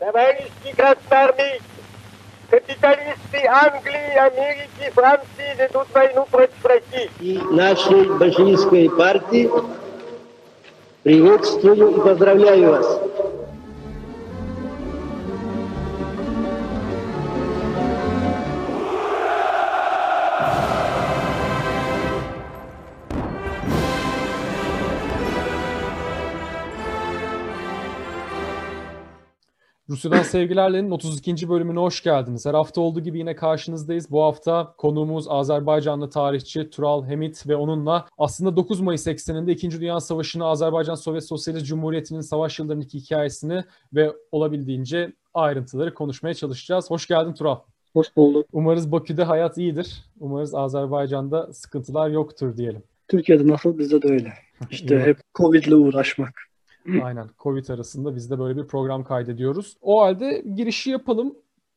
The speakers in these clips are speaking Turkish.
Товарищи красноармейцы, капиталисты Англии, Америки, Франции ведут войну против России. И нашей большевистской партии приветствую и поздравляю вас. Rusya'dan Sevgilerle'nin 32. bölümüne hoş geldiniz. Her hafta olduğu gibi yine karşınızdayız. Bu hafta konuğumuz Azerbaycanlı tarihçi Tural Hemit ve onunla aslında 9 Mayıs ekseninde 2. Dünya Savaşı'nı, Azerbaycan Sovyet Sosyalist Cumhuriyeti'nin savaş yıllarındaki hikayesini ve olabildiğince ayrıntıları konuşmaya çalışacağız. Hoş geldin Tural. Hoş bulduk. Umarız Bakü'de hayat iyidir. Umarız Azerbaycan'da sıkıntılar yoktur diyelim. Türkiye'de nasıl bizde de öyle. İşte hep Covid'le uğraşmak. Aynen. Covid arasında biz de böyle bir program kaydediyoruz. O halde girişi yapalım.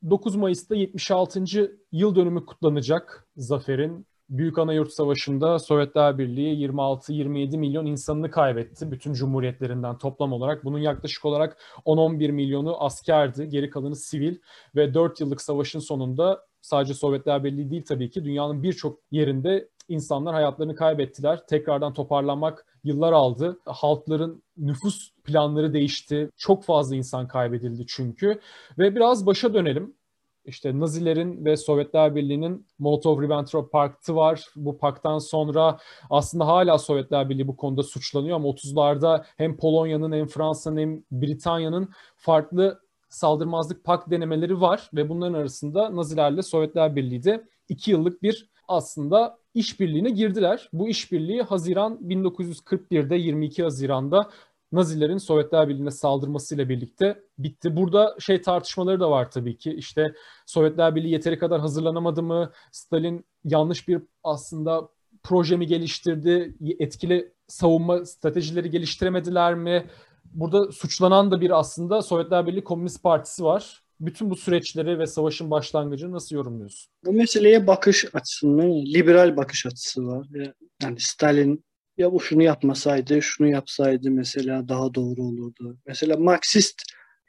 9 Mayıs'ta 76. yıl dönümü kutlanacak Zafer'in. Büyük Anayurt Savaşı'nda Sovyetler Birliği 26-27 milyon insanını kaybetti. Bütün cumhuriyetlerinden toplam olarak. Bunun yaklaşık olarak 10-11 milyonu askerdi. Geri kalanı sivil ve 4 yıllık savaşın sonunda sadece Sovyetler Birliği değil tabii ki dünyanın birçok yerinde insanlar hayatlarını kaybettiler. Tekrardan toparlanmak yıllar aldı. Halkların nüfus planları değişti. Çok fazla insan kaybedildi çünkü. Ve biraz başa dönelim. İşte Nazilerin ve Sovyetler Birliği'nin Molotov-Ribbentrop Paktı var. Bu paktan sonra aslında hala Sovyetler Birliği bu konuda suçlanıyor ama 30'larda hem Polonya'nın hem Fransa'nın hem Britanya'nın farklı saldırmazlık pakt denemeleri var ve bunların arasında Nazilerle Sovyetler Birliği de iki yıllık bir aslında işbirliğine girdiler. Bu işbirliği Haziran 1941'de 22 Haziran'da Nazilerin Sovyetler Birliği'ne saldırmasıyla birlikte bitti. Burada şey tartışmaları da var tabii ki. İşte Sovyetler Birliği yeteri kadar hazırlanamadı mı? Stalin yanlış bir aslında proje mi geliştirdi? Etkili savunma stratejileri geliştiremediler mi? Burada suçlanan da bir aslında Sovyetler Birliği Komünist Partisi var bütün bu süreçleri ve savaşın başlangıcını nasıl yorumluyorsun? Bu meseleye bakış açısının liberal bakış açısı var. Yani Stalin ya bu şunu yapmasaydı, şunu yapsaydı mesela daha doğru olurdu. Mesela Marksist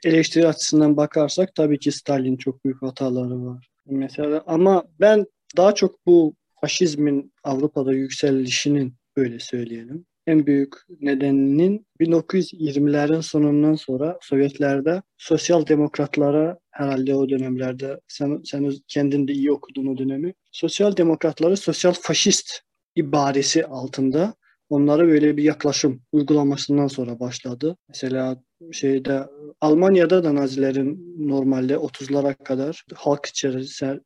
eleştiri açısından bakarsak tabii ki Stalin çok büyük hataları var. Mesela ama ben daha çok bu faşizmin Avrupa'da yükselişinin böyle söyleyelim en büyük nedeninin 1920'lerin sonundan sonra Sovyetlerde sosyal demokratlara herhalde o dönemlerde sen, sen kendin de iyi okudun o dönemi. Sosyal demokratları sosyal faşist ibaresi altında onlara böyle bir yaklaşım uygulamasından sonra başladı. Mesela şeyde Almanya'da da Nazilerin normalde 30'lara kadar halk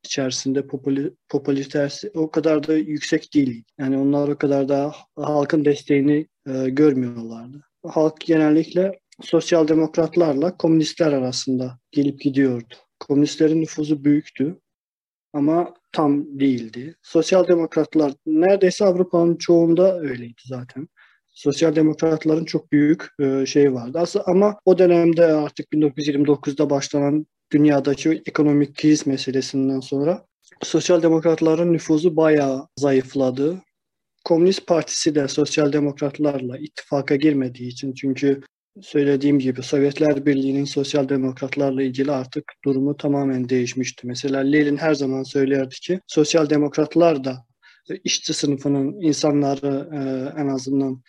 içerisinde popülaritesi o kadar da yüksek değil. Yani onlar o kadar da halkın desteğini e, görmüyorlardı. Halk genellikle sosyal demokratlarla komünistler arasında gelip gidiyordu. Komünistlerin nüfuzu büyüktü ama tam değildi. Sosyal demokratlar neredeyse Avrupa'nın çoğunda öyleydi zaten. Sosyal demokratların çok büyük e, şey vardı. Aslında ama o dönemde artık 1929'da başlanan dünyadaki ekonomik kriz meselesinden sonra sosyal demokratların nüfuzu bayağı zayıfladı. Komünist Partisi de sosyal demokratlarla ittifaka girmediği için çünkü söylediğim gibi Sovyetler Birliği'nin sosyal demokratlarla ilgili artık durumu tamamen değişmişti. Mesela Lenin her zaman söylerdi ki sosyal demokratlar da işçi sınıfının insanları e, en azından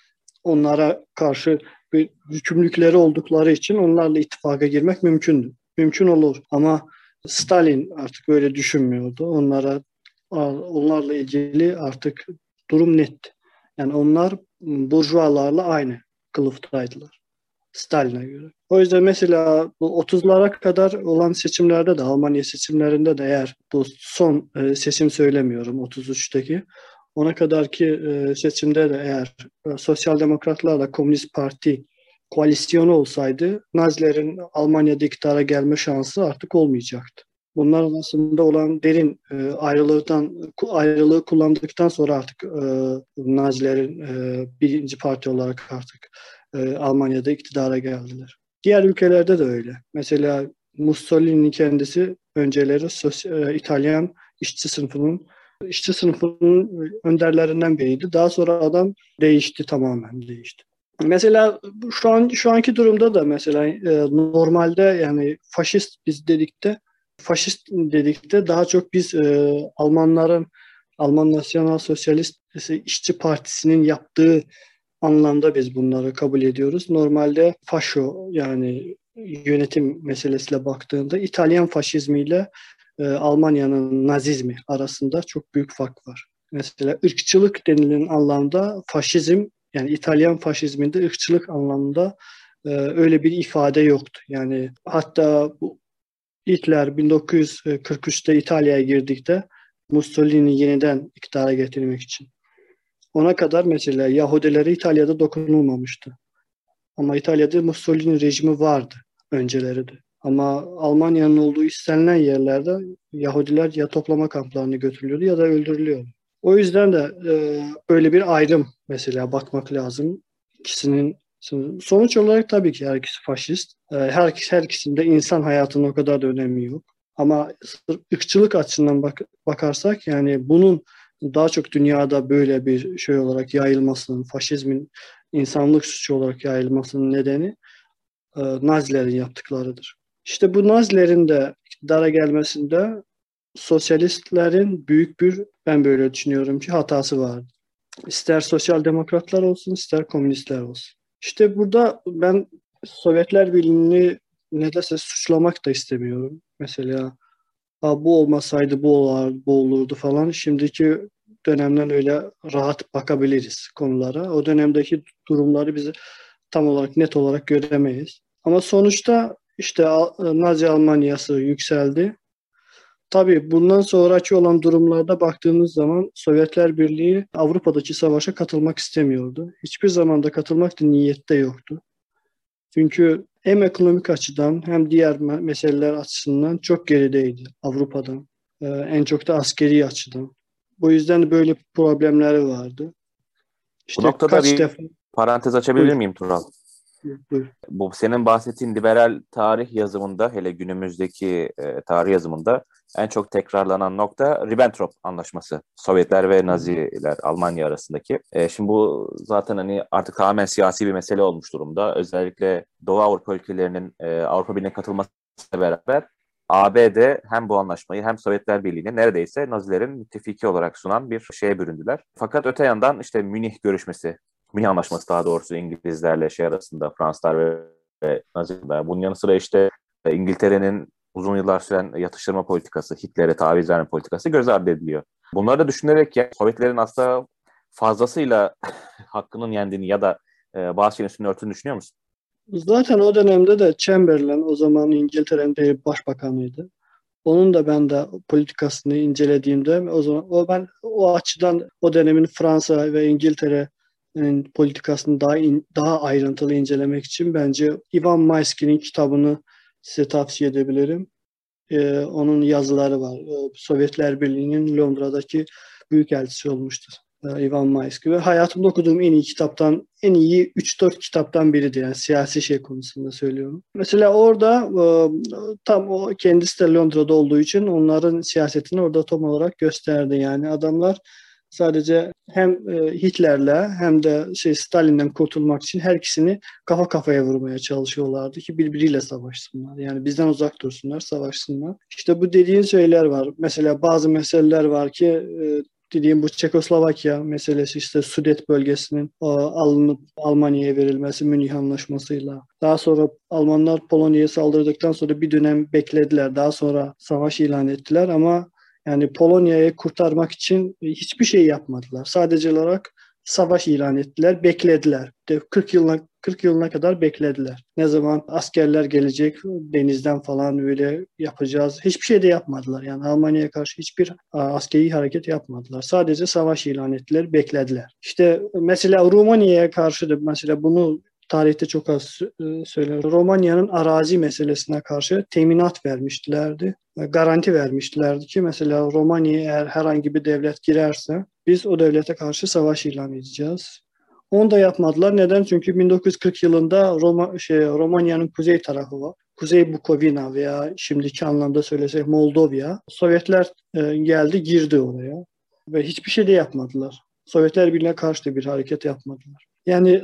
onlara karşı bir yükümlülükleri oldukları için onlarla ittifaka girmek mümkündü. Mümkün olur ama Stalin artık öyle düşünmüyordu. Onlara onlarla ilgili artık durum netti. Yani onlar burjuvalarla aynı kılıftaydılar. Stalin'e göre. O yüzden mesela bu 30'lara kadar olan seçimlerde de Almanya seçimlerinde de eğer bu son e, seçim söylemiyorum 33'teki ona kadarki e, seçimde de eğer e, Sosyal Demokratlarla Komünist Parti koalisyonu olsaydı Nazilerin Almanya'da iktidara gelme şansı artık olmayacaktı. Bunlar arasında olan derin e, ayrılıktan ayrılığı kullandıktan sonra artık e, Nazilerin e, birinci parti olarak artık e, Almanya'da iktidara geldiler. Diğer ülkelerde de öyle. Mesela Mussolini kendisi önceleri sosyal, e, İtalyan işçi sınıfının işçi sınıfının önderlerinden biriydi. Daha sonra adam değişti tamamen değişti. Mesela şu an şu anki durumda da mesela e, normalde yani faşist biz dedikte faşist dedikte daha çok biz e, Almanların Alman Nasyonal Sosyalist İşçi Partisi'nin yaptığı anlamda biz bunları kabul ediyoruz. Normalde faşo yani yönetim meselesiyle baktığında İtalyan faşizmiyle e, Almanya'nın nazizmi arasında çok büyük fark var. Mesela ırkçılık denilen anlamda faşizm yani İtalyan faşizminde ırkçılık anlamında e, öyle bir ifade yoktu. Yani hatta bu Hitler 1943'te İtalya'ya girdikte Mussolini yeniden iktidara getirmek için. Ona kadar mesela Yahudileri İtalya'da dokunulmamıştı. Ama İtalya'da Mussolini rejimi vardı önceleri de. Ama Almanya'nın olduğu istenilen yerlerde Yahudiler ya toplama kamplarına götürülüyordu ya da öldürülüyordu. O yüzden de e, böyle bir ayrım mesela bakmak lazım. İkisinin sonuç olarak tabii ki her ikisi faşist. E, her, her ikisinde insan hayatının o kadar da önemi yok. Ama ırkçılık açısından bak, bakarsak yani bunun daha çok dünyada böyle bir şey olarak yayılmasının, faşizmin insanlık suçu olarak yayılmasının nedeni e, Nazilerin yaptıklarıdır. İşte bu Nazilerin de iktidara gelmesinde sosyalistlerin büyük bir, ben böyle düşünüyorum ki hatası vardı. İster sosyal demokratlar olsun, ister komünistler olsun. İşte burada ben Sovyetler Birliği'ni nedense suçlamak da istemiyorum. Mesela bu olmasaydı bu, olur, bu olurdu falan. Şimdiki dönemden öyle rahat bakabiliriz konulara. O dönemdeki durumları biz tam olarak net olarak göremeyiz. Ama sonuçta işte Nazi Almanyası yükseldi. Tabii bundan sonraki olan durumlarda baktığınız zaman Sovyetler Birliği Avrupa'daki savaşa katılmak istemiyordu. Hiçbir zamanda katılmak da niyette yoktu. Çünkü hem ekonomik açıdan hem diğer meseleler açısından çok gerideydi Avrupa'dan. Ee, en çok da askeri açıdan. Bu yüzden böyle problemleri vardı. İşte Bu noktada kaç bir defa... parantez açabilir Buyur. miyim Tural? Buyur. Bu senin bahsettiğin liberal tarih yazımında hele günümüzdeki e, tarih yazımında en çok tekrarlanan nokta Ribbentrop Anlaşması. Sovyetler ve Naziler Almanya arasındaki. E, şimdi bu zaten hani artık tamamen siyasi bir mesele olmuş durumda. Özellikle Doğu Avrupa ülkelerinin e, Avrupa Birliği'ne katılmasıyla beraber ABD hem bu anlaşmayı hem Sovyetler Birliği'ni neredeyse Nazilerin müttefiki olarak sunan bir şeye büründüler. Fakat öte yandan işte Münih görüşmesi, Münih Anlaşması daha doğrusu İngilizlerle şey arasında Fransızlar ve, ve Naziler. Bunun yanı sıra işte İngiltere'nin uzun yıllar süren yatıştırma politikası, Hitler'e taviz verme politikası göz ardı ediliyor. Bunları da düşünerek ya Sovyetlerin aslında fazlasıyla hakkının yendiğini ya da e, bazı şeyin üstünü örtüğünü düşünüyor musun? Zaten o dönemde de Chamberlain o zaman İngiltere'nin başbakanıydı. Onun da ben de politikasını incelediğimde o zaman o ben o açıdan o dönemin Fransa ve İngiltere'nin politikasını daha in, daha ayrıntılı incelemek için bence Ivan Maisky'nin kitabını size tavsiye edebilirim. Ee, onun yazıları var. Ee, Sovyetler Birliği'nin Londra'daki büyükelçisi olmuştur. Ee, Ivan Maisky ve hayatımda okuduğum en iyi kitaptan, en iyi 3-4 kitaptan biridir. Yani siyasi şey konusunda söylüyorum. Mesela orada e, tam o kendisi de Londra'da olduğu için onların siyasetini orada tam olarak gösterdi. Yani adamlar sadece hem e, Hitler'le hem de şey Stalin'den kurtulmak için her ikisini kafa kafaya vurmaya çalışıyorlardı ki birbiriyle savaşsınlar. Yani bizden uzak dursunlar, savaşsınlar. İşte bu dediğin şeyler var. Mesela bazı meseleler var ki e, dediğim bu Çekoslovakya meselesi işte Sudet bölgesinin alınıp Almanya'ya verilmesi Münih Anlaşması'yla. Daha sonra Almanlar Polonya'ya saldırdıktan sonra bir dönem beklediler. Daha sonra savaş ilan ettiler ama yani Polonya'yı kurtarmak için hiçbir şey yapmadılar. Sadece olarak savaş ilan ettiler, beklediler. 40 yılına 40 yılına kadar beklediler. Ne zaman askerler gelecek denizden falan böyle yapacağız. Hiçbir şey de yapmadılar. Yani Almanya'ya karşı hiçbir askeri hareket yapmadılar. Sadece savaş ilan ettiler, beklediler. İşte mesela Romanya'ya karşı da mesela bunu tarihte çok az e, söyler. Romanya'nın arazi meselesine karşı teminat vermişlerdi. Garanti vermişlerdi ki mesela Romanya'ya eğer herhangi bir devlet girerse biz o devlete karşı savaş ilan edeceğiz. Onu da yapmadılar. Neden? Çünkü 1940 yılında Roma, şey, Romanya'nın kuzey tarafı var. Kuzey Bukovina veya şimdiki anlamda söylesek Moldova. Sovyetler e, geldi girdi oraya ve hiçbir şey de yapmadılar. Sovyetler Birliği'ne karşı da bir hareket yapmadılar. Yani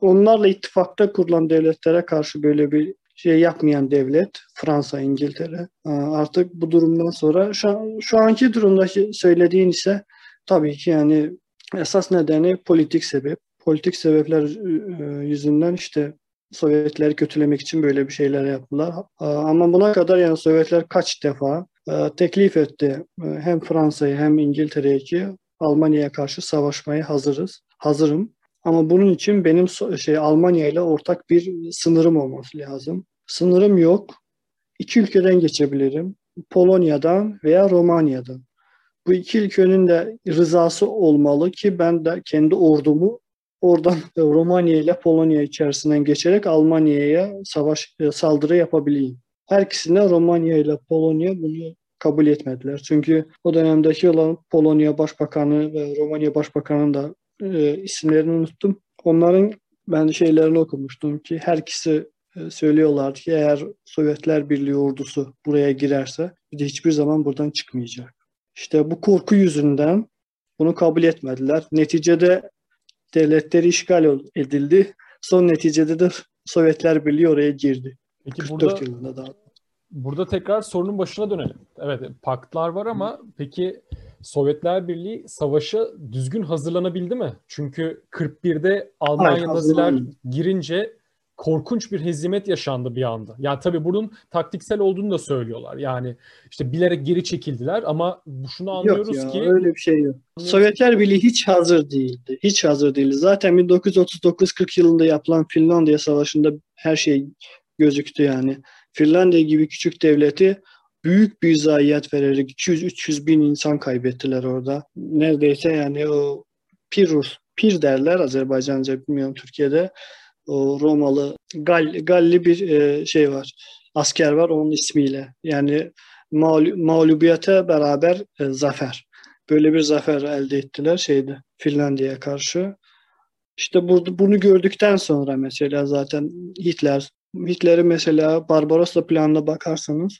onlarla ittifakta kurulan devletlere karşı böyle bir şey yapmayan devlet Fransa, İngiltere. Artık bu durumdan sonra şu, şu anki durumdaki söylediğin ise tabii ki yani esas nedeni politik sebep. Politik sebepler e, yüzünden işte Sovyetleri kötülemek için böyle bir şeyler yaptılar. Ama buna kadar yani Sovyetler kaç defa e, teklif etti e, hem Fransa'yı hem İngiltere'ye ki Almanya'ya karşı savaşmaya hazırız. Hazırım. Ama bunun için benim şey Almanya ile ortak bir sınırım olması lazım. Sınırım yok. İki ülkeden geçebilirim. Polonya'dan veya Romanya'dan. Bu iki ülkenin de rızası olmalı ki ben de kendi ordumu oradan Romanya ile Polonya içerisinden geçerek Almanya'ya savaş e, saldırı yapabileyim. Her ikisinde Romanya ile Polonya bunu kabul etmediler. Çünkü o dönemdeki olan Polonya Başbakanı ve Romanya Başbakanı'nın da e, isimlerini unuttum. Onların ben şeylerini okumuştum ki her ikisi e, söylüyorlardı ki eğer Sovyetler Birliği ordusu buraya girerse bir de hiçbir zaman buradan çıkmayacak. İşte bu korku yüzünden bunu kabul etmediler. Neticede devletleri işgal edildi. Son neticede de Sovyetler Birliği oraya girdi. Peki 44 burada, yılında daha. Burada tekrar sorunun başına dönelim. Evet paktlar var ama Hı. peki Sovyetler Birliği savaşa düzgün hazırlanabildi mi? Çünkü 41'de Almanya Hayır, Naziler girince korkunç bir hezimet yaşandı bir anda. Yani tabii bunun taktiksel olduğunu da söylüyorlar. Yani işte bilerek geri çekildiler ama şunu anlıyoruz yok ya, ki... öyle bir şey yok. Sovyetler Birliği hiç hazır değildi. Hiç hazır değildi. Zaten 1939-40 yılında yapılan Finlandiya Savaşı'nda her şey gözüktü yani. Finlandiya gibi küçük devleti büyük bir zayiat vererek 200-300 bin insan kaybettiler orada. Neredeyse yani o Pirus, Pir derler Azerbaycanca bilmiyorum Türkiye'de o Romalı Gal, Galli bir e, şey var. Asker var onun ismiyle. Yani mağlu, mağlubiyete beraber e, zafer. Böyle bir zafer elde ettiler şeyde Finlandiya'ya karşı. İşte burada bunu gördükten sonra mesela zaten Hitler Hitler'in mesela Barbarossa planına bakarsanız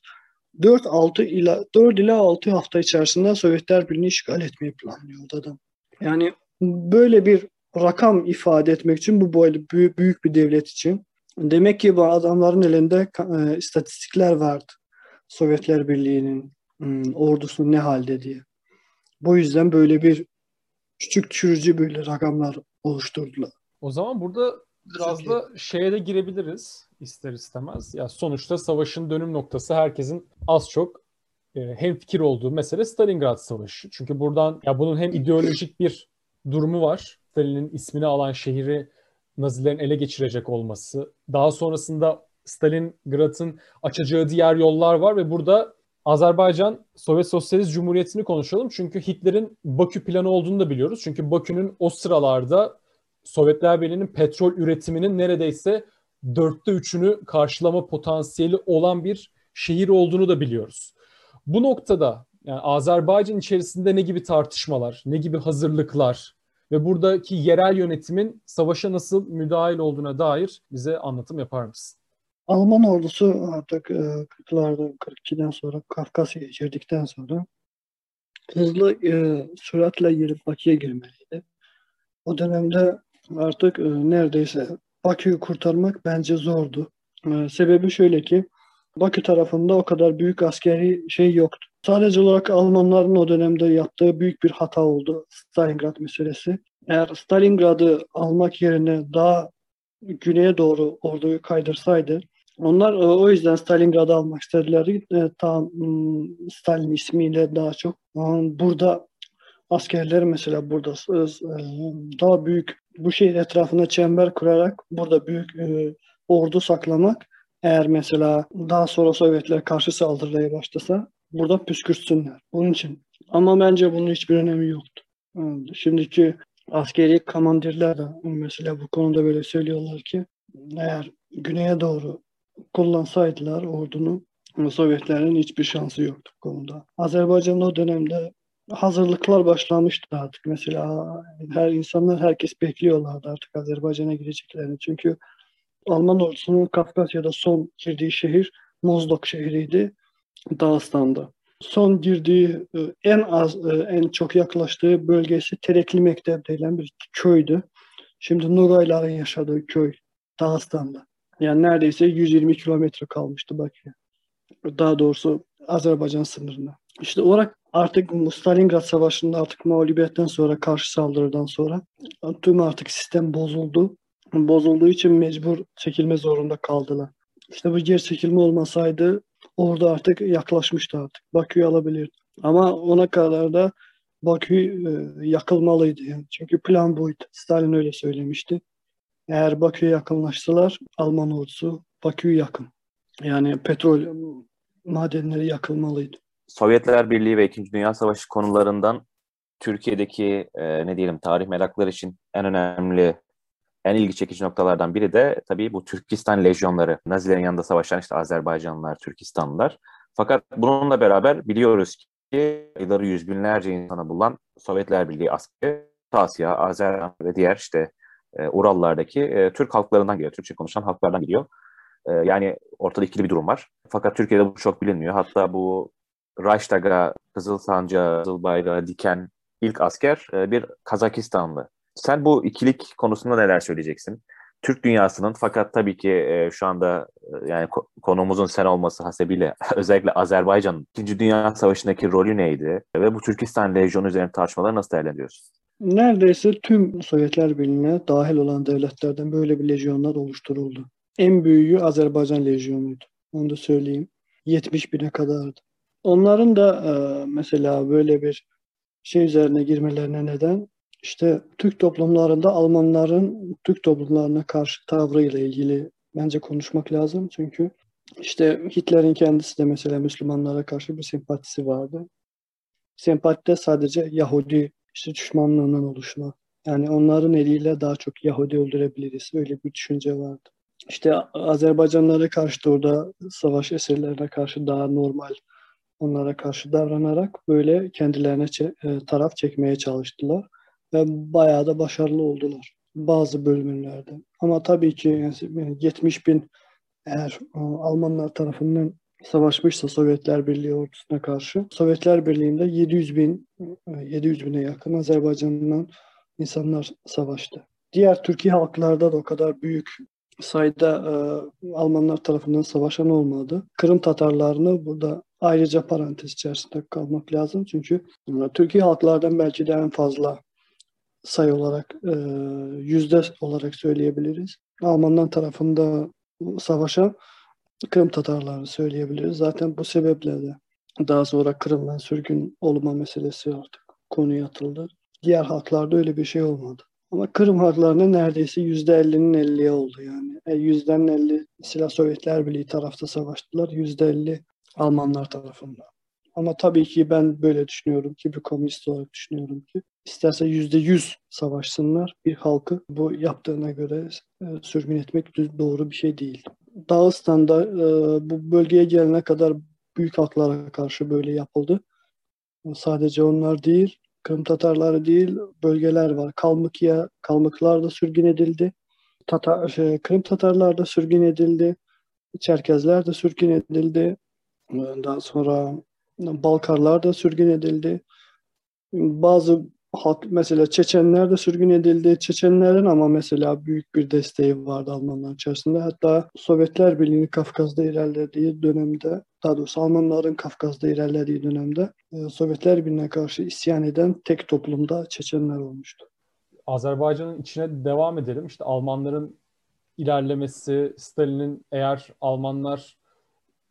4 6 ila 4 ila 6 hafta içerisinde Sovyetler Birliği'ni işgal etmeyi planlıyordu adam. Yani böyle bir rakam ifade etmek için bu böyle büyük, büyük bir devlet için. Demek ki bu adamların elinde e, istatistikler vardı. Sovyetler Birliği'nin hmm, ordusu ne halde diye. Bu yüzden böyle bir küçük düşürücü böyle rakamlar oluşturdular. O zaman burada biraz da şeye de girebiliriz ister istemez. Ya sonuçta savaşın dönüm noktası herkesin az çok e, hem fikir olduğu mesele Stalingrad Savaşı. Çünkü buradan ya bunun hem ideolojik bir durumu var. Stalin'in ismini alan şehri Nazilerin ele geçirecek olması. Daha sonrasında Stalingrad'ın açacağı diğer yollar var ve burada Azerbaycan Sovyet Sosyalist Cumhuriyeti'ni konuşalım. Çünkü Hitler'in Bakü planı olduğunu da biliyoruz. Çünkü Bakü'nün o sıralarda Sovyetler Birliği'nin petrol üretiminin neredeyse dörtte üçünü karşılama potansiyeli olan bir şehir olduğunu da biliyoruz. Bu noktada yani Azerbaycan içerisinde ne gibi tartışmalar, ne gibi hazırlıklar ve buradaki yerel yönetimin savaşa nasıl müdahil olduğuna dair bize anlatım yapar mısın? Alman ordusu artık 40'larda 42'den sonra Kafkasya'ya girdikten sonra hızlı e, süratle girip Bakü'ye girmeliydi. O dönemde artık e, neredeyse Bakü'yü kurtarmak bence zordu. E, sebebi şöyle ki Bakü tarafında o kadar büyük askeri şey yoktu. Sadece olarak Almanların o dönemde yaptığı büyük bir hata oldu Stalingrad meselesi. Eğer Stalingrad'ı almak yerine daha güneye doğru orduyu kaydırsaydı onlar e, o yüzden Stalingrad'ı almak istediler. E, tam Stalin ismiyle daha çok. Burada askerleri mesela burada e, daha büyük bu şehir etrafında çember kurarak burada büyük ordu saklamak eğer mesela daha sonra Sovyetler karşı saldırıya başlasa burada püskürtsünler. Bunun için. Ama bence bunun hiçbir önemi yoktu. Şimdiki askeri komandirler de mesela bu konuda böyle söylüyorlar ki eğer güneye doğru kullansaydılar ordunu Sovyetlerin hiçbir şansı yoktu bu konuda. Azerbaycan o dönemde hazırlıklar başlamıştı artık. Mesela her insanlar herkes bekliyorlardı artık Azerbaycan'a gireceklerini. Çünkü Alman ordusunun Kafkasya'da son girdiği şehir Mozdok şehriydi Dağıstan'da. Son girdiği e, en az e, en çok yaklaştığı bölgesi Terekli Mektep denilen bir köydü. Şimdi Nurayların yaşadığı köy Dağıstan'da. Yani neredeyse 120 kilometre kalmıştı Bakü'ye. Daha doğrusu Azerbaycan sınırına. İşte olarak artık Stalingrad Savaşı'nda artık mağlubiyetten sonra karşı saldırıdan sonra tüm artık sistem bozuldu. Bozulduğu için mecbur çekilme zorunda kaldılar. İşte bu geri çekilme olmasaydı orada artık yaklaşmıştı artık. Bakü'yü alabilirdi. Ama ona kadar da Bakü e, yakılmalıydı yani. Çünkü plan buydu. Stalin öyle söylemişti. Eğer Bakü'ye yakınlaştılar Alman ordusu Bakü'yü yakın. Yani petrol madenleri yakılmalıydı. Sovyetler Birliği ve İkinci Dünya Savaşı konularından Türkiye'deki e, ne diyelim tarih merakları için en önemli, en ilgi çekici noktalardan biri de tabii bu Türkistan lejyonları. Nazilerin yanında savaşan işte Azerbaycanlılar, Türkistanlılar. Fakat bununla beraber biliyoruz ki ayları yüz binlerce insana bulan Sovyetler Birliği askeri Asya, Azerbaycan ve diğer işte e, Urallardaki e, Türk halklarından geliyor. Türkçe konuşan halklardan geliyor. E, yani ortada ikili bir durum var. Fakat Türkiye'de bu çok bilinmiyor. Hatta bu Reichstag'a Kızıl Sancağı, Kızıl Bayrağı diken ilk asker e, bir Kazakistanlı. Sen bu ikilik konusunda neler söyleyeceksin? Türk dünyasının fakat tabii ki e, şu anda e, yani konumuzun sen olması hasebiyle özellikle Azerbaycan'ın 2. Dünya Savaşı'ndaki rolü neydi? Ve bu Türkistan Lejyonu üzerine tartışmaları nasıl değerlendiriyorsun? Neredeyse tüm Sovyetler Birliği'ne dahil olan devletlerden böyle bir lejyonlar oluşturuldu. En büyüğü Azerbaycan Lejyonu'ydu. Onu da söyleyeyim. 70 bine kadardı. Onların da e, mesela böyle bir şey üzerine girmelerine neden işte Türk toplumlarında Almanların Türk toplumlarına karşı tavrıyla ilgili bence konuşmak lazım. Çünkü işte Hitler'in kendisi de mesela Müslümanlara karşı bir sempatisi vardı. Sempatide sadece Yahudi işte düşmanlığından oluşma. Yani onların eliyle daha çok Yahudi öldürebiliriz. Öyle bir düşünce vardı. İşte Azerbaycanlara karşı da orada savaş eserlerine karşı daha normal onlara karşı davranarak böyle kendilerine e, taraf çekmeye çalıştılar ve bayağı da başarılı oldular bazı bölümlerde. Ama tabii ki yani 70 bin eğer e, Almanlar tarafından savaşmışsa Sovyetler Birliği ordusuna karşı Sovyetler Birliği'nde 700 bin 700 e, bine yakın Azerbaycan'dan insanlar savaştı. Diğer Türkiye halklarda da o kadar büyük sayıda e, Almanlar tarafından savaşan olmadı. Kırım Tatarlarını burada ayrıca parantez içerisinde kalmak lazım. Çünkü e, Türkiye halklardan belki de en fazla sayı olarak e, yüzde olarak söyleyebiliriz. Almanlar tarafında savaşa Kırım Tatarlarını söyleyebiliriz. Zaten bu sebeple de daha sonra Kırım'dan sürgün olma meselesi artık konuya atıldı. Diğer halklarda öyle bir şey olmadı. Ama Kırım halklarının neredeyse yüzde 50'nin 50'ye oldu yani. E, yüzden %50 silah Sovyetler Birliği tarafta savaştılar. Yüzde 50 Almanlar tarafından. Ama tabii ki ben böyle düşünüyorum ki bir komünist olarak düşünüyorum ki isterse yüzde yüz savaşsınlar bir halkı bu yaptığına göre e, sürgün etmek doğru bir şey değil. Dağıstan'da e, bu bölgeye gelene kadar büyük halklara karşı böyle yapıldı. Sadece onlar değil, Kırım Tatarları değil, bölgeler var. Kalmıkya, Kalmıklar da sürgün edildi. Tatar, şey, Kırım Tatarlar da sürgün edildi. Çerkezler de sürgün edildi. Daha sonra Balkarlar da sürgün edildi. Bazı halk mesela Çeçenler de sürgün edildi. Çeçenlerin ama mesela büyük bir desteği vardı Almanlar içerisinde. Hatta Sovyetler Birliği Kafkas'ta ilerlediği dönemde, daha doğrusu Almanların Kafkas'ta ilerlediği dönemde e, Sovyetler Birliği'ne karşı isyan eden tek toplumda Çeçenler olmuştu. Azerbaycan'ın içine devam edelim. İşte Almanların ilerlemesi, Stalin'in eğer Almanlar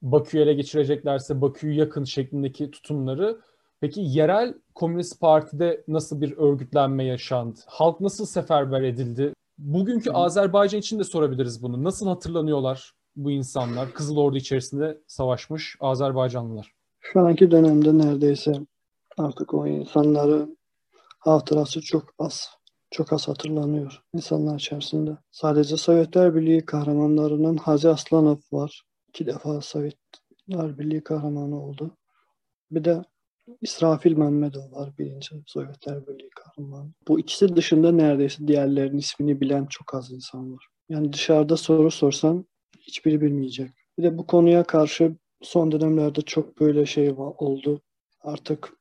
Bakü'yü ele geçireceklerse Bakü'yü yakın şeklindeki tutumları. Peki yerel Komünist Parti'de nasıl bir örgütlenme yaşandı? Halk nasıl seferber edildi? Bugünkü Azerbaycan için de sorabiliriz bunu. Nasıl hatırlanıyorlar bu insanlar? Kızıl Ordu içerisinde savaşmış Azerbaycanlılar. Şu anki dönemde neredeyse artık o insanların hatırası çok az. Çok az hatırlanıyor insanlar içerisinde. Sadece Sovyetler Birliği kahramanlarının Hacı Aslanov var iki defa Sovyetler Birliği kahramanı oldu. Bir de İsrafil Mehmedov var birinci Sovyetler Birliği kahramanı. Bu ikisi dışında neredeyse diğerlerinin ismini bilen çok az insan var. Yani dışarıda soru sorsan hiçbiri bilmeyecek. Bir de bu konuya karşı son dönemlerde çok böyle şey oldu. Artık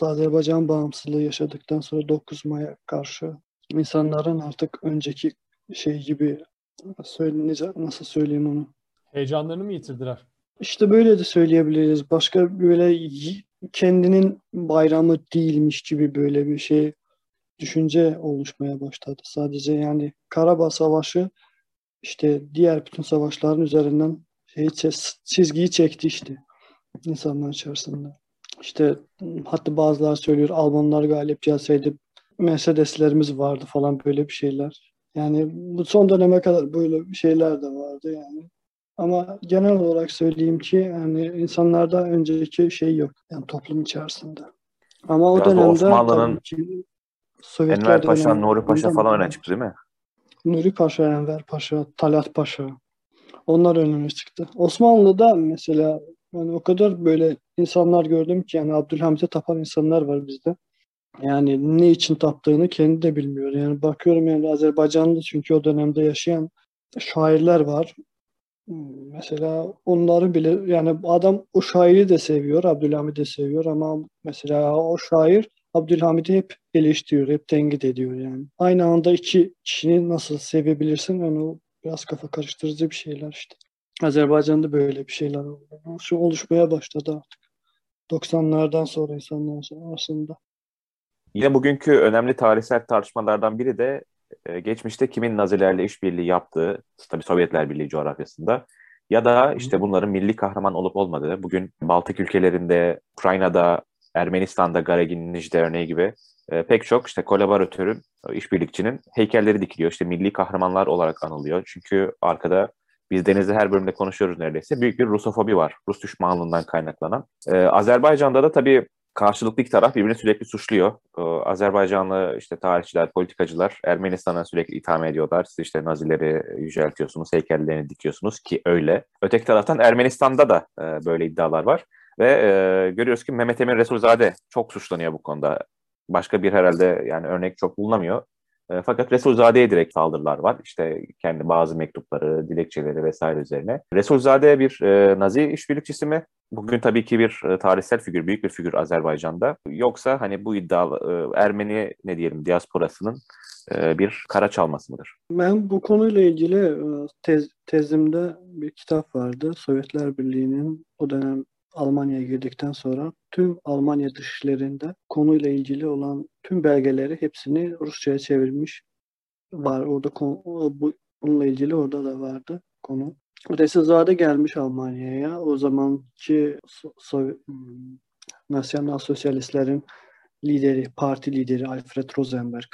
Azerbaycan bağımsızlığı yaşadıktan sonra 9 May'a karşı insanların artık önceki şey gibi söyle, nasıl söyleyeyim onu? Heyecanlarını mı yitirdiler? İşte böyle de söyleyebiliriz. Başka böyle kendinin bayramı değilmiş gibi böyle bir şey düşünce oluşmaya başladı. Sadece yani Karabağ Savaşı işte diğer bütün savaşların üzerinden şey, çizgiyi çekti işte insanlar içerisinde. İşte hatta bazıları söylüyor Almanlar galip gelseydi Mercedeslerimiz vardı falan böyle bir şeyler. Yani bu son döneme kadar böyle şeyler de vardı yani. Ama genel olarak söyleyeyim ki yani insanlarda önceki şey yok. Yani toplum içerisinde. Ama o Biraz dönemde Osmanlı'nın Enver Paşa, Nuri Paşa falan öne çıktı değil mi? Nuri Paşa, Enver Paşa, Talat Paşa. Onlar önüne çıktı. Osmanlı'da mesela yani o kadar böyle insanlar gördüm ki yani Abdülhamit'e tapan insanlar var bizde. Yani ne için taptığını kendi de bilmiyor. Yani bakıyorum yani Azerbaycanlı çünkü o dönemde yaşayan şairler var. Mesela onları bile yani adam o şairi de seviyor, Abdülhamid'i de seviyor ama mesela o şair Abdülhamid'i hep eleştiriyor, hep tenkit ediyor yani. Aynı anda iki kişinin nasıl sevebilirsin yani o biraz kafa karıştırıcı bir şeyler işte. Azerbaycan'da böyle bir şeyler oldu. Şu oluşmaya başladı artık. 90'lardan sonra insanlar arasında. Yine bugünkü önemli tarihsel tartışmalardan biri de e, geçmişte kimin Nazilerle işbirliği yaptığı, tabii Sovyetler Birliği coğrafyasında ya da işte bunların milli kahraman olup olmadığı, bugün Baltık ülkelerinde, Ukrayna'da, Ermenistan'da Garagin Nijde örneği gibi e, pek çok işte kolaboratörün, işbirlikçinin heykelleri dikiliyor. İşte milli kahramanlar olarak anılıyor. Çünkü arkada biz Deniz'de her bölümde konuşuyoruz neredeyse. Büyük bir Rusofobi var. Rus düşmanlığından kaynaklanan. Ee, Azerbaycan'da da tabii karşılıklı iki taraf birbirini sürekli suçluyor. Ee, Azerbaycanlı işte tarihçiler, politikacılar Ermenistan'a sürekli itham ediyorlar. Siz işte Nazileri yüceltiyorsunuz, heykellerini dikiyorsunuz ki öyle. Öteki taraftan Ermenistan'da da e, böyle iddialar var. Ve e, görüyoruz ki Mehmet Emin Resulzade çok suçlanıyor bu konuda. Başka bir herhalde yani örnek çok bulunamıyor. E, fakat Resulzade'ye direkt saldırılar var. İşte kendi bazı mektupları, dilekçeleri vesaire üzerine. Resulzade bir e, Nazi işbirlikçisi mi? Bugün tabii ki bir e, tarihsel figür, büyük bir figür Azerbaycan'da. Yoksa hani bu iddia e, Ermeni ne diyelim diasporasının e, bir kara çalması mıdır? Ben bu konuyla ilgili e, tez, tezimde bir kitap vardı. Sovyetler Birliği'nin o dönem Almanya'ya girdikten sonra tüm Almanya dışişlerinde konuyla ilgili olan tüm belgeleri hepsini Rusça'ya çevirmiş var. Orada bu, bununla ilgili orada da vardı konu. Resulzade gelmiş Almanya'ya. O zamanki so, hmm, Nasyonal Sosyalistlerin lideri, parti lideri Alfred Rosenberg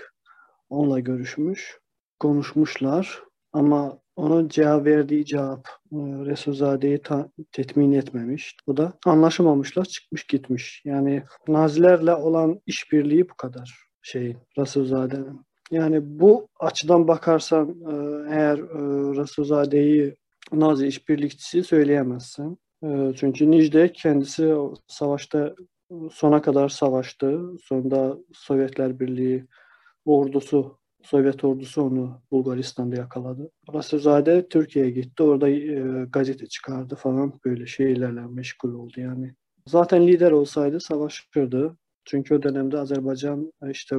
onunla görüşmüş. Konuşmuşlar ama onun cevap verdiği cevap e, Resulzade'yi tetmin etmemiş. Bu da anlaşamamışlar, çıkmış gitmiş. Yani Nazilerle olan işbirliği bu kadar şey Resulzade'nin. Yani bu açıdan bakarsan e, eğer e, Resulzade'yi Nazi işbirlikçisi söyleyemezsin. Çünkü Nicde kendisi savaşta sona kadar savaştı. Sonunda Sovyetler Birliği ordusu Sovyet ordusu onu Bulgaristan'da yakaladı. Rasuzade Türkiye'ye gitti. Orada e, gazete çıkardı falan böyle şeylerle meşgul oldu yani. Zaten lider olsaydı savaşırdı. Çünkü o dönemde Azerbaycan işte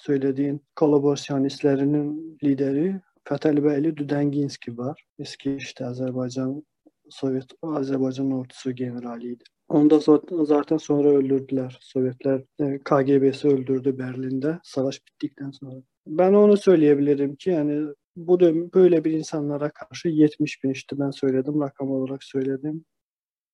söylediğin kolaborasyonistlerinin lideri Fetheli Düdenginski var. Eski işte Azerbaycan Sovyet Azerbaycan ordusu generaliydi. Onu da zaten sonra öldürdüler. Sovyetler e, KGB'si öldürdü Berlin'de savaş bittikten sonra. Ben onu söyleyebilirim ki yani bu da böyle bir insanlara karşı 70 bin işte ben söyledim rakam olarak söyledim.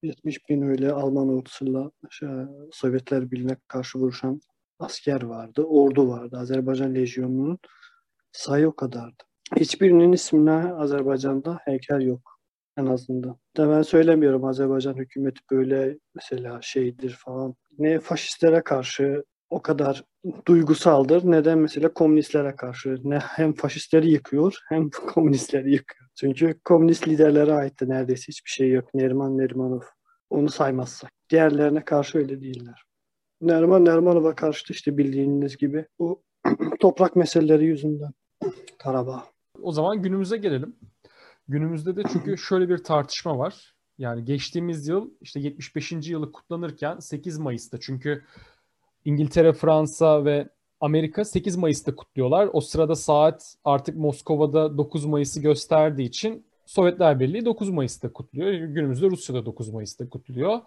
70 bin öyle Alman ordusuyla şey, Sovyetler Birliği'ne karşı vuruşan asker vardı, ordu vardı. Azerbaycan Lejyonu'nun sayı o kadardı. Hiçbirinin ismine Azerbaycan'da heykel yok en azından. Da ben söylemiyorum Azerbaycan hükümeti böyle mesela şeydir falan. Ne faşistlere karşı o kadar duygusaldır. Neden mesela komünistlere karşı ne hem faşistleri yıkıyor hem komünistleri yıkıyor. Çünkü komünist liderlere ait de neredeyse hiçbir şey yok. Neriman Nerimanov. Onu saymazsak. Diğerlerine karşı öyle değiller. Neriman Nerimanov'a karşı işte bildiğiniz gibi bu toprak meseleleri yüzünden Karabağ. O zaman günümüze gelelim. Günümüzde de çünkü şöyle bir tartışma var. Yani geçtiğimiz yıl işte 75. yılı kutlanırken 8 Mayıs'ta çünkü İngiltere, Fransa ve Amerika 8 Mayıs'ta kutluyorlar. O sırada saat artık Moskova'da 9 Mayıs'ı gösterdiği için Sovyetler Birliği 9 Mayıs'ta kutluyor. Günümüzde Rusya'da 9 Mayıs'ta kutluyor.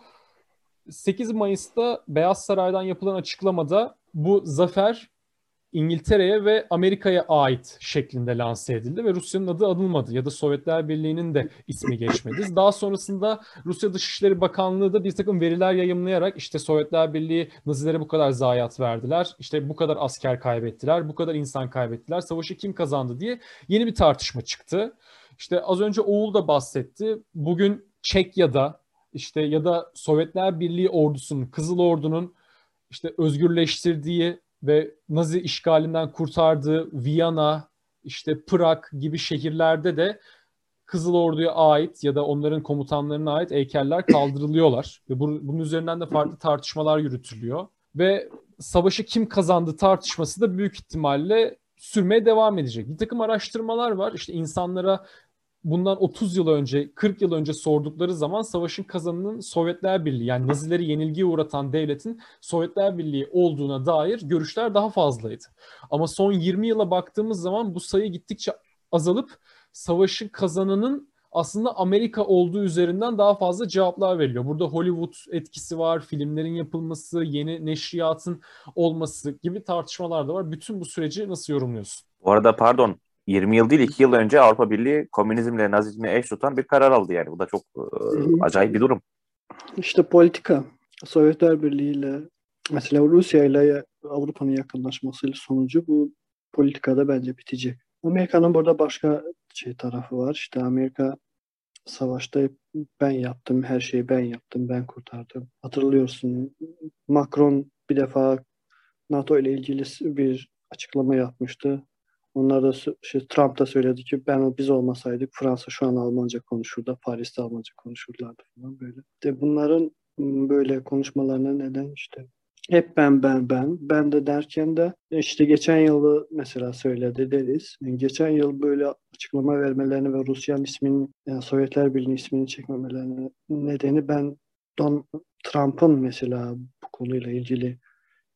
8 Mayıs'ta Beyaz Saray'dan yapılan açıklamada bu zafer İngiltere'ye ve Amerika'ya ait şeklinde lanse edildi ve Rusya'nın adı anılmadı ya da Sovyetler Birliği'nin de ismi geçmedi. Daha sonrasında Rusya Dışişleri Bakanlığı da bir takım veriler yayımlayarak işte Sovyetler Birliği Nazilere bu kadar zayiat verdiler, işte bu kadar asker kaybettiler, bu kadar insan kaybettiler, savaşı kim kazandı diye yeni bir tartışma çıktı. İşte az önce Oğul da bahsetti. Bugün Çekya'da işte ya da Sovyetler Birliği ordusunun, Kızıl Ordu'nun işte özgürleştirdiği ve Nazi işgalinden kurtardığı Viyana, işte Prag gibi şehirlerde de Kızıl Ordu'ya ait ya da onların komutanlarına ait heykeller kaldırılıyorlar. Ve bunun üzerinden de farklı tartışmalar yürütülüyor. Ve savaşı kim kazandı tartışması da büyük ihtimalle sürmeye devam edecek. Bir takım araştırmalar var. İşte insanlara bundan 30 yıl önce, 40 yıl önce sordukları zaman savaşın kazanının Sovyetler Birliği yani Nazileri yenilgiye uğratan devletin Sovyetler Birliği olduğuna dair görüşler daha fazlaydı. Ama son 20 yıla baktığımız zaman bu sayı gittikçe azalıp savaşın kazanının aslında Amerika olduğu üzerinden daha fazla cevaplar veriliyor. Burada Hollywood etkisi var, filmlerin yapılması, yeni neşriyatın olması gibi tartışmalar da var. Bütün bu süreci nasıl yorumluyorsun? Bu arada pardon 20 yıl değil 2 yıl önce Avrupa Birliği komünizmle nazizmi eş tutan bir karar aldı yani. Bu da çok e, acayip bir durum. İşte politika. Sovyetler Birliği ile mesela Rusya ile Avrupa'nın yakınlaşmasıyla sonucu bu politikada bence bitecek. Amerika'nın burada başka şey tarafı var. İşte Amerika savaşta ben yaptım, her şeyi ben yaptım, ben kurtardım. Hatırlıyorsun Macron bir defa NATO ile ilgili bir açıklama yapmıştı. Onlar da şey, Trump da söyledi ki ben biz olmasaydık Fransa şu an Almanca konuşurdu, Paris'te Almanca konuşurlardı falan böyle. De bunların böyle konuşmalarına neden işte hep ben ben ben ben de derken de işte geçen yıl mesela söyledi deriz. Yani geçen yıl böyle açıklama vermelerini ve Rusya'nın ismini yani Sovyetler Birliği ismini çekmemelerinin nedeni ben Don Trump'ın mesela bu konuyla ilgili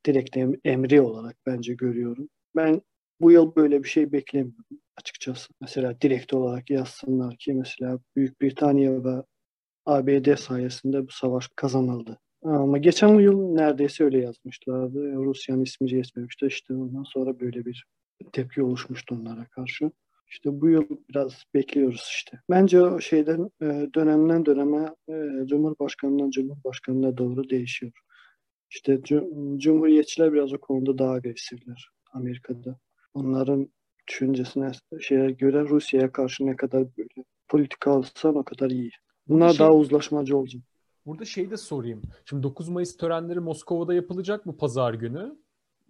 direkt emri olarak bence görüyorum. Ben bu yıl böyle bir şey beklemiyorum açıkçası. Mesela direkt olarak yazsınlar ki mesela Büyük Britanya ve ABD sayesinde bu savaş kazanıldı. Ama geçen yıl neredeyse öyle yazmışlardı. Rusya'nın ismi geçmemişti. İşte ondan sonra böyle bir tepki oluşmuştu onlara karşı. İşte bu yıl biraz bekliyoruz işte. Bence o şeyden e, dönemden döneme e, Cumhurbaşkanından Cumhurbaşkanına doğru değişiyor. İşte Cumhuriyetçiler biraz o konuda daha agresifler Amerika'da onların düşüncesine şeye göre Rusya'ya karşı ne kadar böyle politika alsan o kadar iyi. Bunlar şey, daha uzlaşmacı olacak. Burada şey de sorayım. Şimdi 9 Mayıs törenleri Moskova'da yapılacak mı pazar günü?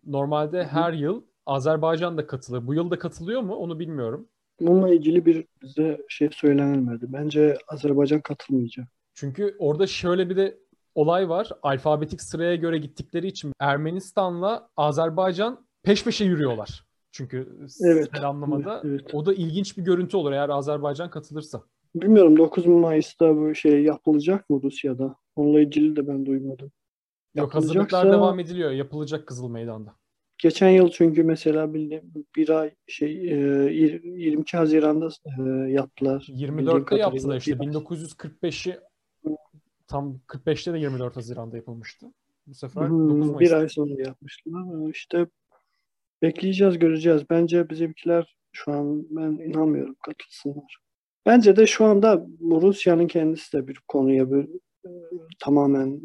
Normalde her yıl Azerbaycan da katılır. Bu yıl da katılıyor mu? Onu bilmiyorum. Bununla ilgili bir bize şey söylenmedi. Bence Azerbaycan katılmayacak. Çünkü orada şöyle bir de olay var. Alfabetik sıraya göre gittikleri için Ermenistan'la Azerbaycan peş peşe yürüyorlar. Çünkü evet. selamlamada evet, evet. o da ilginç bir görüntü olur eğer Azerbaycan katılırsa. Bilmiyorum 9 Mayıs'ta bu şey yapılacak mı Rusya'da? Onunla ilgili de ben duymadım. Yok hazırlıklar devam ediliyor. Yapılacak Kızıl Meydan'da. Geçen yıl çünkü mesela bildiğim bir ay şey 22 e, Haziran'da e, yaptılar. 24'te yaptılar işte. 1945'i tam 45'te de 24 Haziran'da yapılmıştı. Bu sefer hmm, 9 Mayıs'ta. Bir ay sonra yapmıştılar. İşte Bekleyeceğiz, göreceğiz. Bence bizimkiler şu an ben inanmıyorum katılsınlar. Bence de şu anda Rusya'nın kendisi de bir konuya bir e, tamamen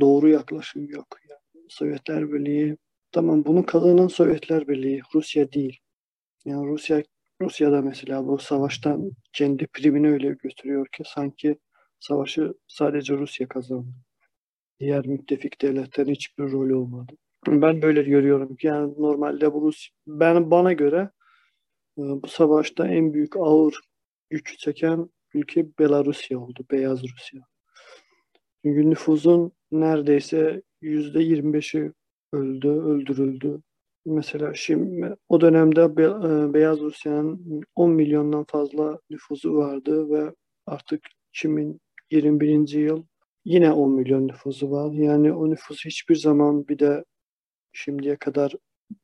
doğru yaklaşım yok. Yani Sovyetler Birliği tamam bunu kazanan Sovyetler Birliği Rusya değil. Yani Rusya Rusya'da mesela bu savaştan kendi primini öyle götürüyor ki sanki savaşı sadece Rusya kazandı. Diğer müttefik devletlerin hiçbir rolü olmadı. Ben böyle görüyorum. Yani normalde bu Rus, ben bana göre e, bu savaşta en büyük ağır güç çeken ülke Belarusya oldu. Beyaz Rusya. Çünkü nüfusun neredeyse yüzde 25'i öldü, öldürüldü. Mesela şimdi o dönemde e, Beyaz Rusya'nın 10 milyondan fazla nüfusu vardı ve artık 2021. yıl yine 10 milyon nüfusu var. Yani o nüfusu hiçbir zaman bir de şimdiye kadar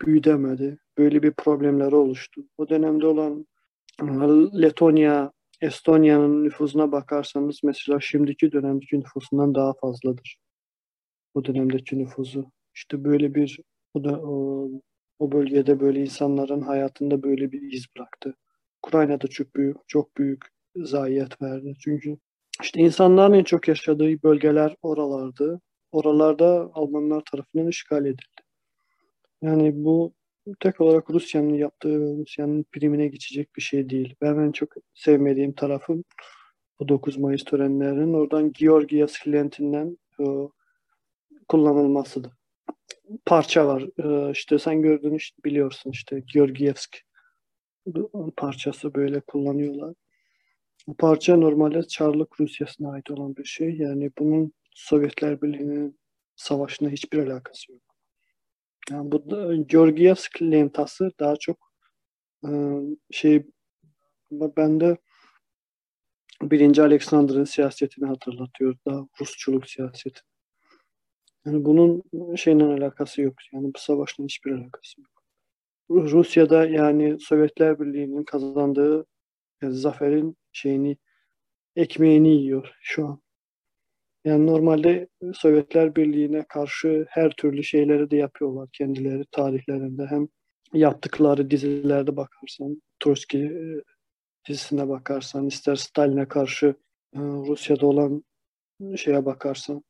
büyütemedi. Böyle bir problemleri oluştu. O dönemde olan Letonya, Estonya'nın nüfusuna bakarsanız mesela şimdiki dönemdeki nüfusundan daha fazladır. O dönemdeki nüfusu. İşte böyle bir o da o, o bölgede böyle insanların hayatında böyle bir iz bıraktı. Ukrayna'da çok büyük, çok büyük zayiat verdi. Çünkü işte insanların en çok yaşadığı bölgeler oralardı. Oralarda Almanlar tarafından işgal edildi. Yani bu tek olarak Rusya'nın yaptığı ve Rusya'nın primine geçecek bir şey değil. Ben en çok sevmediğim tarafım bu 9 Mayıs törenlerinin oradan Georgia Skilentinden e, kullanılmasıdır. Parça var. E, işte sen gördün işte biliyorsun işte Georgievsk parçası böyle kullanıyorlar. Bu parça normalde Çarlık Rusyası'na ait olan bir şey. Yani bunun Sovyetler Birliği'nin savaşına hiçbir alakası yok. Yani bu Georgievsk lentası daha çok e, şey bende birinci Alexander'ın siyasetini hatırlatıyor. Daha Rusçuluk siyaseti. Yani bunun şeyle alakası yok. Yani bu savaşla hiçbir alakası yok. Rusya'da yani Sovyetler Birliği'nin kazandığı yani zaferin şeyini ekmeğini yiyor şu an. Yani normalde Sovyetler Birliği'ne karşı her türlü şeyleri de yapıyorlar kendileri tarihlerinde. Hem yaptıkları dizilerde bakarsan, Trotsky e, dizisine bakarsan, ister Stalin'e karşı e, Rusya'da olan şeye bakarsan.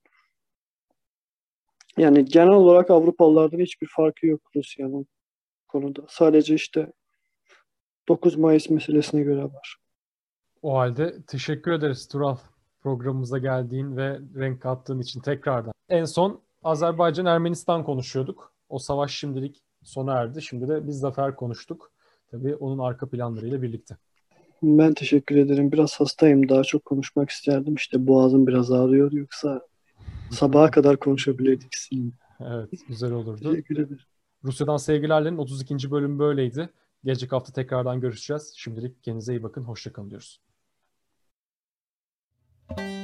Yani genel olarak Avrupalılardan hiçbir farkı yok Rusya'nın konuda. Sadece işte 9 Mayıs meselesine göre var. O halde teşekkür ederiz Tural programımıza geldiğin ve renk kattığın için tekrardan. En son Azerbaycan-Ermenistan konuşuyorduk. O savaş şimdilik sona erdi. Şimdi de biz zafer konuştuk. Tabii onun arka planlarıyla birlikte. Ben teşekkür ederim. Biraz hastayım. Daha çok konuşmak isterdim. İşte boğazım biraz ağrıyor. Yoksa sabaha kadar konuşabilirdik sizinle. Evet, güzel olurdu. Teşekkür ederim. Rusya'dan sevgilerlerin 32. bölüm böyleydi. Gelecek hafta tekrardan görüşeceğiz. Şimdilik kendinize iyi bakın. Hoşçakalın diyoruz. Thank you.